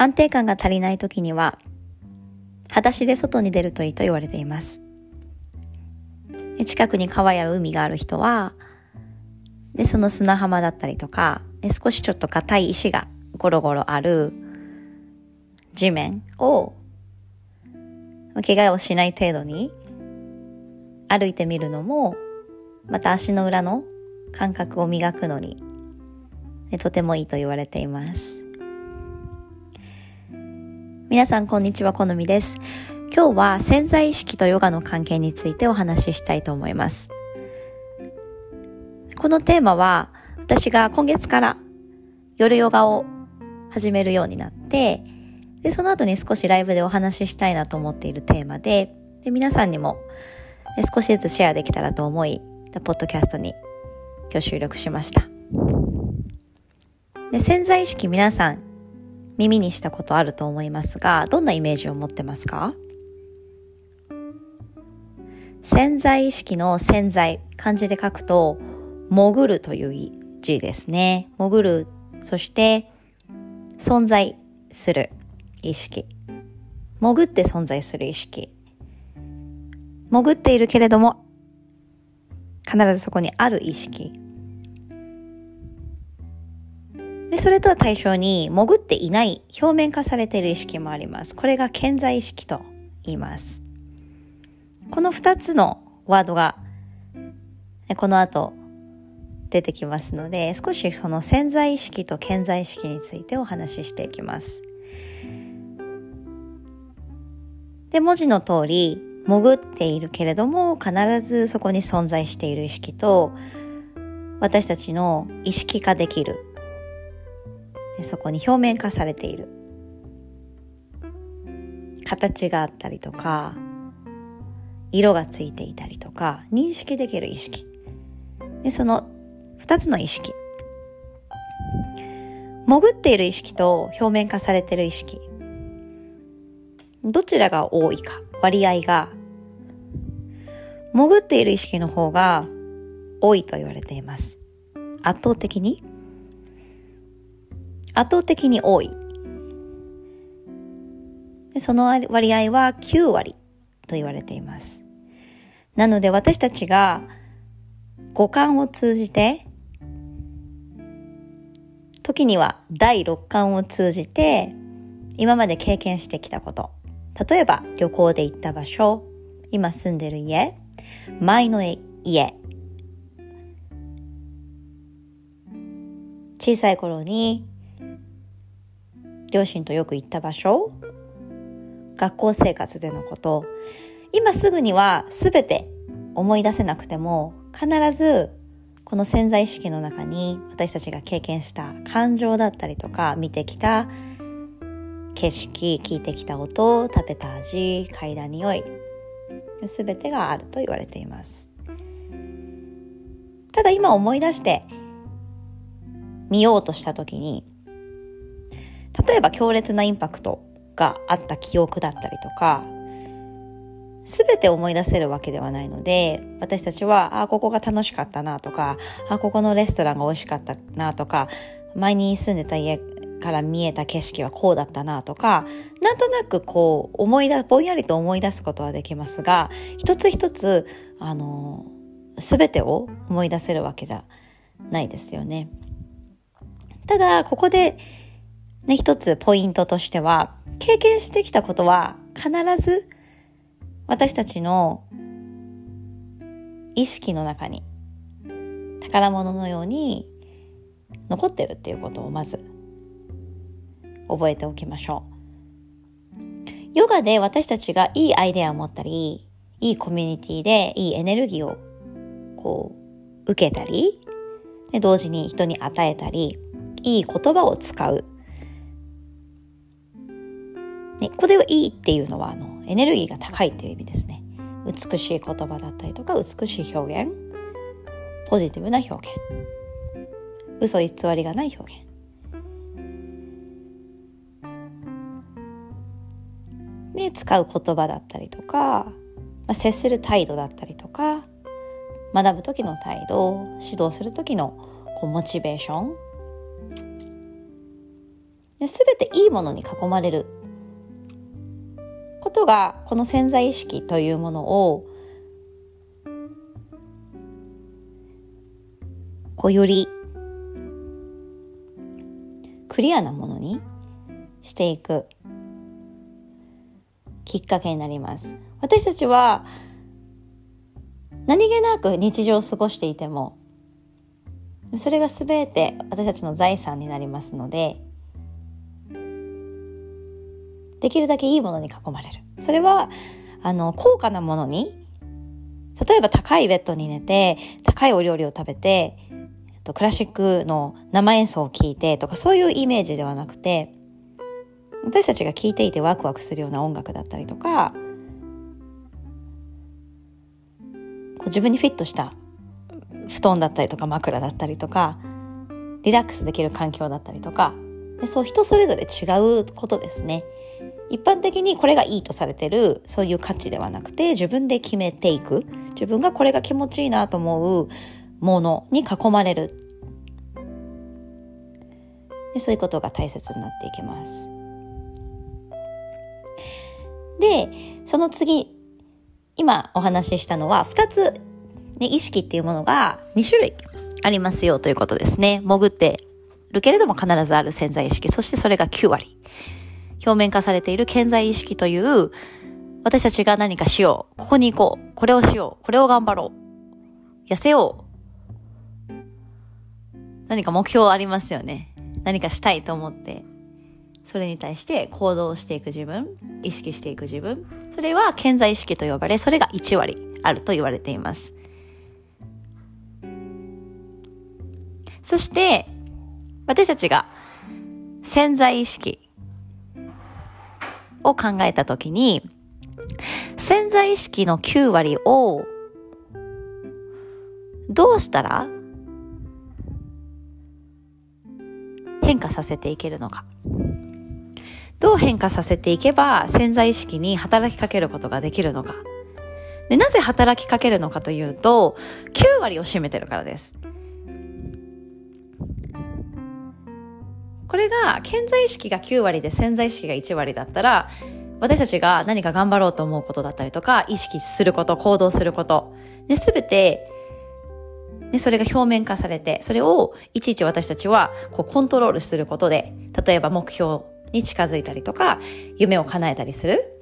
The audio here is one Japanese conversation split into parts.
安定感が足りない時には、裸足で外に出るといいと言われています。で近くに川や海がある人は、でその砂浜だったりとか、で少しちょっと硬い石がゴロゴロある地面を、怪我をしない程度に歩いてみるのも、また足の裏の感覚を磨くのに、とてもいいと言われています。皆さんこんにちは、このみです。今日は潜在意識とヨガの関係についてお話ししたいと思います。このテーマは私が今月から夜ヨガを始めるようになって、で、その後に少しライブでお話ししたいなと思っているテーマで、で皆さんにも少しずつシェアできたらと思い、ポッドキャストに今日収録しました。で潜在意識皆さん耳にしたことあると思いますが、どんなイメージを持ってますか？潜在意識の潜在、漢字で書くと、潜るという字ですね。潜る、そして存在する意識。潜って存在する意識。潜っているけれども、必ずそこにある意識。で、それとは対象に潜っていない表面化されている意識もあります。これが潜在意識と言います。この二つのワードがこの後出てきますので、少しその潜在意識と潜在意識についてお話ししていきます。で、文字の通り、潜っているけれども、必ずそこに存在している意識と、私たちの意識化できるでそこに表面化されている。形があったりとか色がついていたりとか認識できる意識。でその2つの意識。潜っている意識と表面化されている意識。どちらが多いか割合が。潜っている意識の方が多いと言われています。圧倒的に圧倒的に多い。その割合は9割と言われています。なので私たちが五感を通じて、時には第六感を通じて、今まで経験してきたこと。例えば旅行で行った場所、今住んでる家、前の家、小さい頃に両親とよく行った場所、学校生活でのこと、今すぐには全て思い出せなくても、必ずこの潜在意識の中に私たちが経験した感情だったりとか、見てきた景色、聞いてきた音、食べた味、嗅いだ匂い、全てがあると言われています。ただ今思い出して見ようとした時に例えば強烈なインパクトがあった記憶だったりとか、すべて思い出せるわけではないので、私たちは、あ、ここが楽しかったなとか、あ、ここのレストランが美味しかったなとか、前に住んでた家から見えた景色はこうだったなとか、なんとなくこう思い出、ぼんやりと思い出すことはできますが、一つ一つ、あの、すべてを思い出せるわけじゃないですよね。ただ、ここでね、一つポイントとしては、経験してきたことは必ず私たちの意識の中に宝物のように残ってるっていうことをまず覚えておきましょう。ヨガで私たちがいいアイデアを持ったり、いいコミュニティでいいエネルギーをこう受けたり、で同時に人に与えたり、いい言葉を使うね、ここでいいっていうのはあのエネルギーが高いっていう意味ですね。美しい言葉だったりとか美しい表現。ポジティブな表現。嘘偽りがない表現。で使う言葉だったりとか、まあ、接する態度だったりとか学ぶ時の態度指導する時のこうモチベーション。で全ていいものに囲まれることがこの潜在意識というものをこうよりクリアなものにしていくきっかけになります。私たちは何気なく日常を過ごしていてもそれが全て私たちの財産になりますのでできるだけいいものに囲まれる。それはあの高価なものに例えば高いベッドに寝て高いお料理を食べてクラシックの生演奏を聴いてとかそういうイメージではなくて私たちが聴いていてワクワクするような音楽だったりとかこう自分にフィットした布団だったりとか枕だったりとかリラックスできる環境だったりとかでそう人それぞれ違うことですね。一般的にこれがいいとされてるそういう価値ではなくて自分で決めていく自分がこれが気持ちいいなと思うものに囲まれるでそういうことが大切になっていきます。でその次今お話ししたのは2つ、ね、意識っていうものが2種類ありますよということですね。潜ってるけれども必ずある潜在意識そしてそれが9割。表面化されている潜在意識という私たちが何かしよう。ここに行こう。これをしよう。これを頑張ろう。痩せよう。何か目標ありますよね。何かしたいと思って。それに対して行動していく自分、意識していく自分。それは潜在意識と呼ばれ、それが1割あると言われています。そして、私たちが潜在意識を考えたときに、潜在意識の9割をどうしたら変化させていけるのか。どう変化させていけば潜在意識に働きかけることができるのか。でなぜ働きかけるのかというと、9割を占めてるからです。これが健在意識が9割で潜在意識が1割だったら私たちが何か頑張ろうと思うことだったりとか意識すること行動すること、ね、全てね、それが表面化されて、それをいちいち私たちはこうコントロールすることで、例えば目標に近づいたりとか、夢を叶えたりする。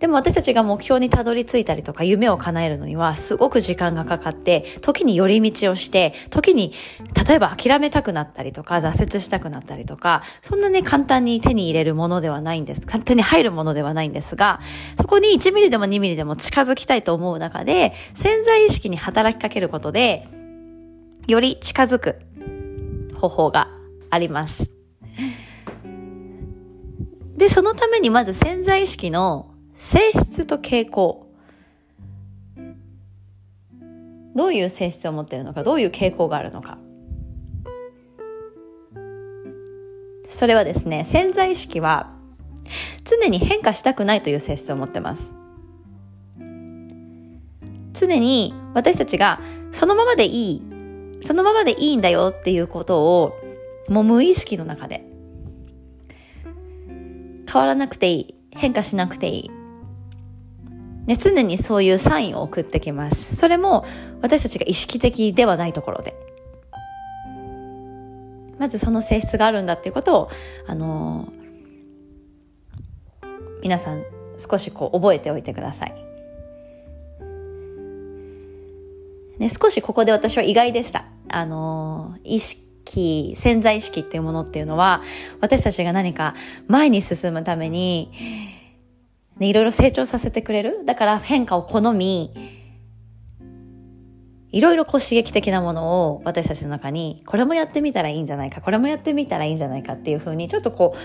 でも私たちが目標にたどり着いたりとか夢を叶えるのにはすごく時間がかかって、時に寄り道をして、時に例えば諦めたくなったりとか挫折したくなったりとか、そんなね簡単に手に入れるものではないんです。簡単に入るものではないんですが、そこに1ミリでも2ミリでも近づきたいと思う中で、潜在意識に働きかけることで、より近づく方法があります。で、そのためにまず潜在意識の性質と傾向。どういう性質を持っているのか、どういう傾向があるのか。それはですね、潜在意識は常に変化したくないという性質を持ってます。常に私たちがそのままでいい、そのままでいいんだよっていうことをもう無意識の中で変わらなくていい、変化しなくていい、ね、常にそういうサインを送ってきます。それも私たちが意識的ではないところで。まずその性質があるんだっていうことを、あのー、皆さん少しこう覚えておいてください。ね、少しここで私は意外でした。あのー、意識、潜在意識っていうものっていうのは、私たちが何か前に進むために、ね、いろいろ成長させてくれる？だから変化を好み、いろいろこう刺激的なものを私たちの中に、これもやってみたらいいんじゃないか、これもやってみたらいいんじゃないかっていうふうに、ちょっとこう、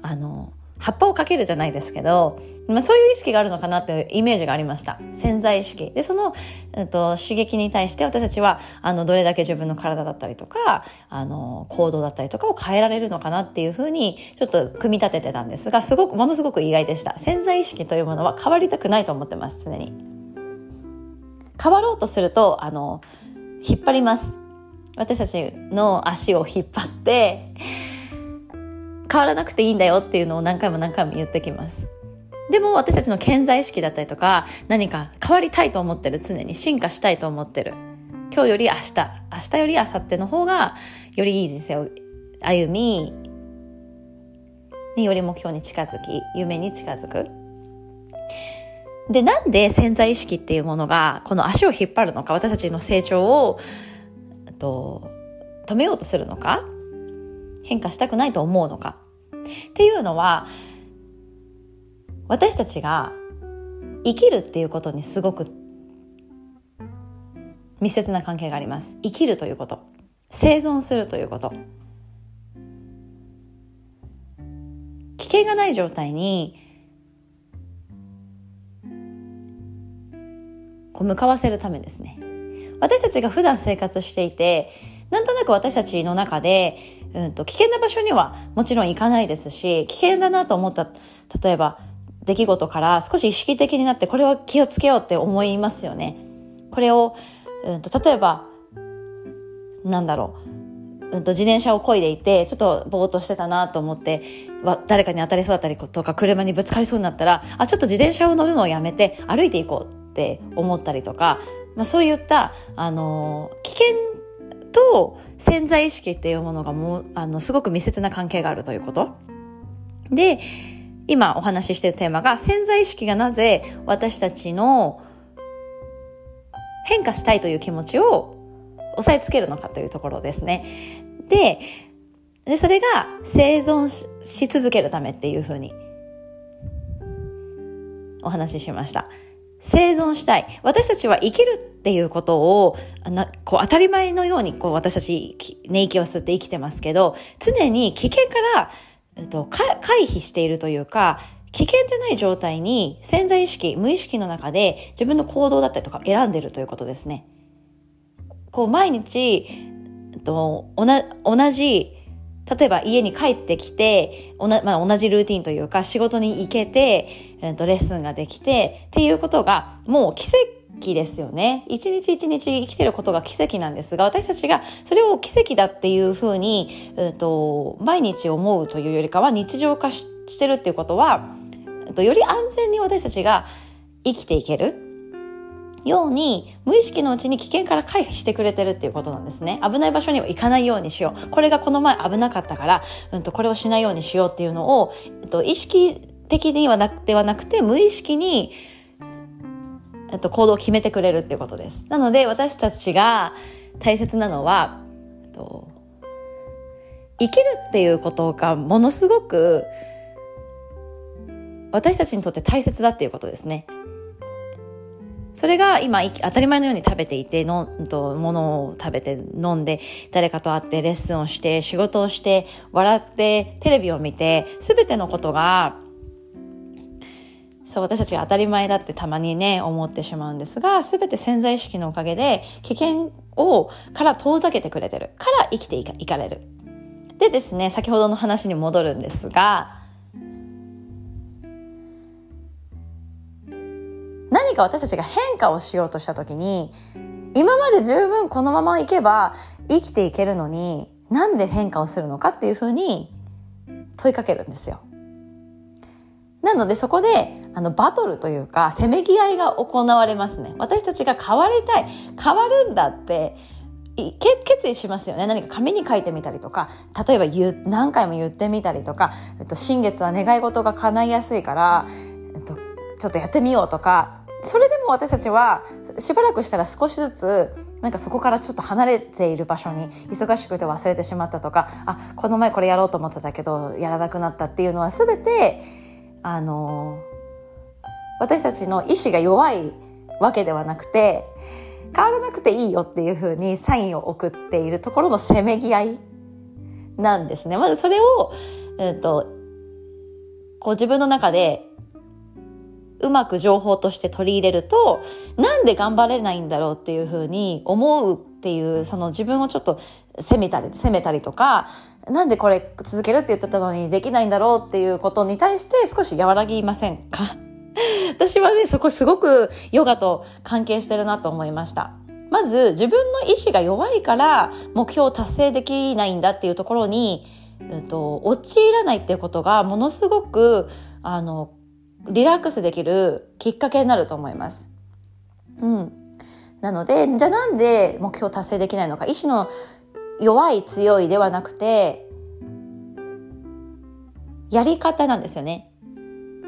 あの、葉っぱをかけるじゃないですけど、まあ、そういう意識があるのかなっていうイメージがありました。潜在意識。で、その、えっと、刺激に対して私たちは、あの、どれだけ自分の体だったりとか、あの、行動だったりとかを変えられるのかなっていうふうに、ちょっと組み立ててたんですが、すごく、ものすごく意外でした。潜在意識というものは変わりたくないと思ってます、常に。変わろうとすると、あの、引っ張ります。私たちの足を引っ張って、変わらなくていいんだよっていうのを何回も何回も言ってきます。でも私たちの健在意識だったりとか何か変わりたいと思ってる常に進化したいと思ってる今日より明日明日より明後日の方がよりいい人生を歩みにより目標に近づき夢に近づくでなんで潜在意識っていうものがこの足を引っ張るのか私たちの成長をと止めようとするのか変化したくないと思うのか。っていうのは私たちが生きるっていうことにすごく密接な関係があります。生きるということ。生存するということ。危険がない状態にこう向かわせるためですね。私たちが普段生活していてなんとなく私たちの中で、うんと、危険な場所にはもちろん行かないですし危険だなと思った例えば出来事から少し意識的になってこれは気をつけようって思いますよね。これを、うんと、例えばなんだろう、うんと、自転車を漕いでいてちょっとぼーっとしてたなと思って誰かに当たりそうだったりとか車にぶつかりそうになったらあちょっと自転車を乗るのをやめて歩いていこうって思ったりとか、まあ、そういった、あの危険と潜在意識っていうものがもうあのすごく密接な関係があるということ。で今お話ししているテーマが潜在意識がなぜ私たちの変化したいという気持ちを押さえつけるのかというところですね。で、でそれが生存し続けるためっていうふうにお話ししました。生存したい。私たちは生きるっていうことを、なこう当たり前のようにこう私たち、寝息を吸って生きてますけど、常に危険から、えっと、回避しているというか、危険じゃない状態に潜在意識、無意識の中で自分の行動だったりとか選んでるということですね。こう毎日、えっと、同じ例えば家に帰ってきて、おなまあ、同じルーティンというか仕事に行けて、えー、とレッスンができてっていうことがもう奇跡ですよね。一日一日生きてることが奇跡なんですが、私たちがそれを奇跡だっていうふうに、えーと、毎日思うというよりかは日常化してるっていうことは、えーとより安全に私たちが生きていける。ように無意識のうちに危険から回避してくれてるっていうことなんですね。危ない場所には行かないようにしよう。これがこの前危なかったから、うんと、これをしないようにしようっていうのを、えっと、意識的にはなくではなくて無意識に、えっと、行動を決めてくれるっていうことです。なので私たちが大切なのは、えっと、生きるっていうことがものすごく私たちにとって大切だっていうことですね。それが今当たり前のように食べていてのと物を食べて飲んで誰かと会ってレッスンをして仕事をして笑ってテレビを見て全てのことがそう私たちが当たり前だってたまにね思ってしまうんですが全て潜在意識のおかげで危険をから遠ざけてくれてるから生きていかいかれる。でですね先ほどの話に戻るんですが何か私たちが変化をしようとした時に今まで十分このままいけば生きていけるのになんで変化をするのかっていうふうに問いかけるんですよ。なのでそこであのバトルというかせめぎ合いが行われますね。私たちが変わりたい変わるんだって決意しますよね。何か紙に書いてみたりとか、例えば言う、何回も言ってみたりとか、えっと、新月は願い事が叶いやすいから、えっと、ちょっとやってみようとか、それでも私たちはしばらくしたら少しずつなんかそこからちょっと離れている場所に忙しくて忘れてしまったとかあこの前これやろうと思ってたけどやらなくなったっていうのは全てあの私たちの意志が弱いわけではなくて変わらなくていいよっていうふうにサインを送っているところのせめぎ合いなんですね。まずそれを、えーとこう自分の中でうまく情報として取り入れるとなんで頑張れないんだろうっていうふうに思うっていうその自分をちょっと責めたり責めたりとかなんでこれ続けるって言ってたのにできないんだろうっていうことに対して少し和らぎませんか？私はねそこすごくヨガと関係してるなと思いました。まず自分の意志が弱いから目標を達成できないんだっていうところにうんと、陥らないっていうことがものすごくあのリラックスできるきっかけになると思います。うん、なのでじゃあなんで目標達成できないのか意志の弱い強いではなくてやり方なんですよね。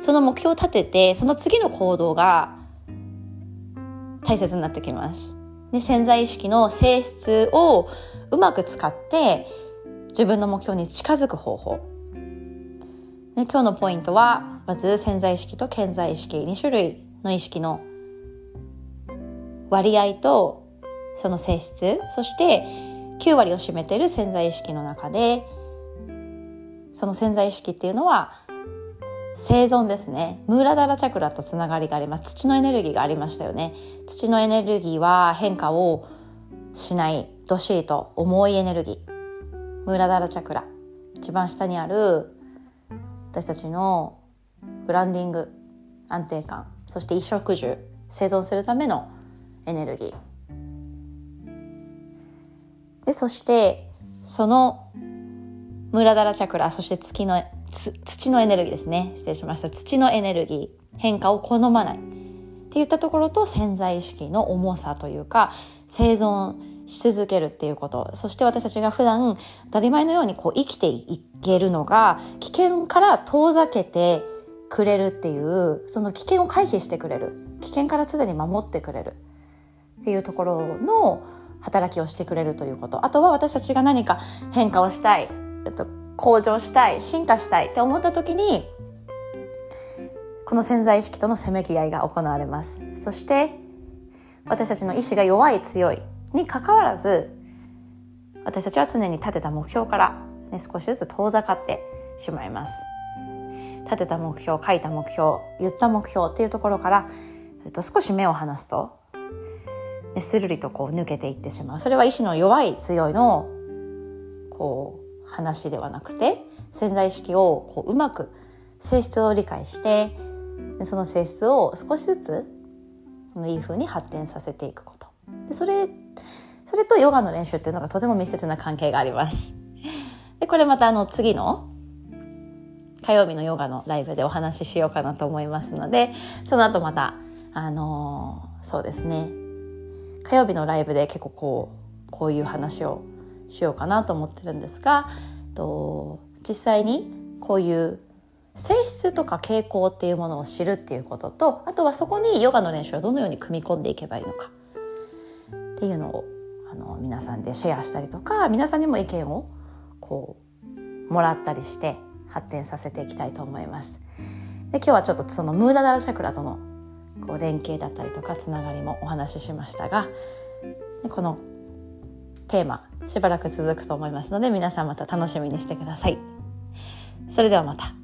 その目標を立ててその次の行動が大切になってきます。で潜在意識の性質をうまく使って自分の目標に近づく方法。で今日のポイントはまず潜在意識と潜在意識2種類の意識の割合とその性質そして9割を占めている潜在意識の中でその潜在意識っていうのは生存ですね。ムーラダラチャクラとつながりがあります。土のエネルギーがありましたよね。土のエネルギーは変化をしないどっしりと重いエネルギー。ムーラダラチャクラ。一番下にある私たちのブランディング安定感そして衣食住生存するためのエネルギー。でそしてそのムラダラチャクラそして月の土のエネルギーですね失礼しました土のエネルギー変化を好まない。っていったところと潜在意識の重さというか生存し続けるっていうこと。そして私たちが普段当たり前のようにこう生きていけるのが危険から遠ざけてくれるっていうその危険を回避してくれる。危険から常に守ってくれる。っていうところの働きをしてくれるということ。あとは私たちが何か変化をしたい、えっと、向上したい。進化したい。って思った時にこの潜在意識とのせめぎ合いが行われます。そして私たちの意志が弱い強い。にかかわらず私たちは常に立てた目標から、ね、少しずつ遠ざかってしまいます。立てた目標書いた目標言った目標っていうところから、えっと、少し目を離すと、ね、スルリとこう抜けていってしまう。それは意志の弱い強いのこう話ではなくて潜在意識をこううまく性質を理解してその性質を少しずついい風に発展させていくこと。でそれそれとヨガの練習っていうのがとても密接な関係があります。でこれまたあの次の火曜日のヨガのライブでお話ししようかなと思いますのでその後またあのー、そうですね。火曜日のライブで結構こうこういう話をしようかなと思ってるんですがと実際にこういう性質とか傾向っていうものを知るっていうこととあとはそこにヨガの練習をどのように組み込んでいけばいいのか。っていうのをあの皆さんでシェアしたりとか皆さんにも意見をこうもらったりして発展させていきたいと思います。で今日はちょっとそのムーラダラチャクラとのこう連携だったりとかつながりもお話ししましたがこのテーマしばらく続くと思いますので皆さんまた楽しみにしてください。それではまた。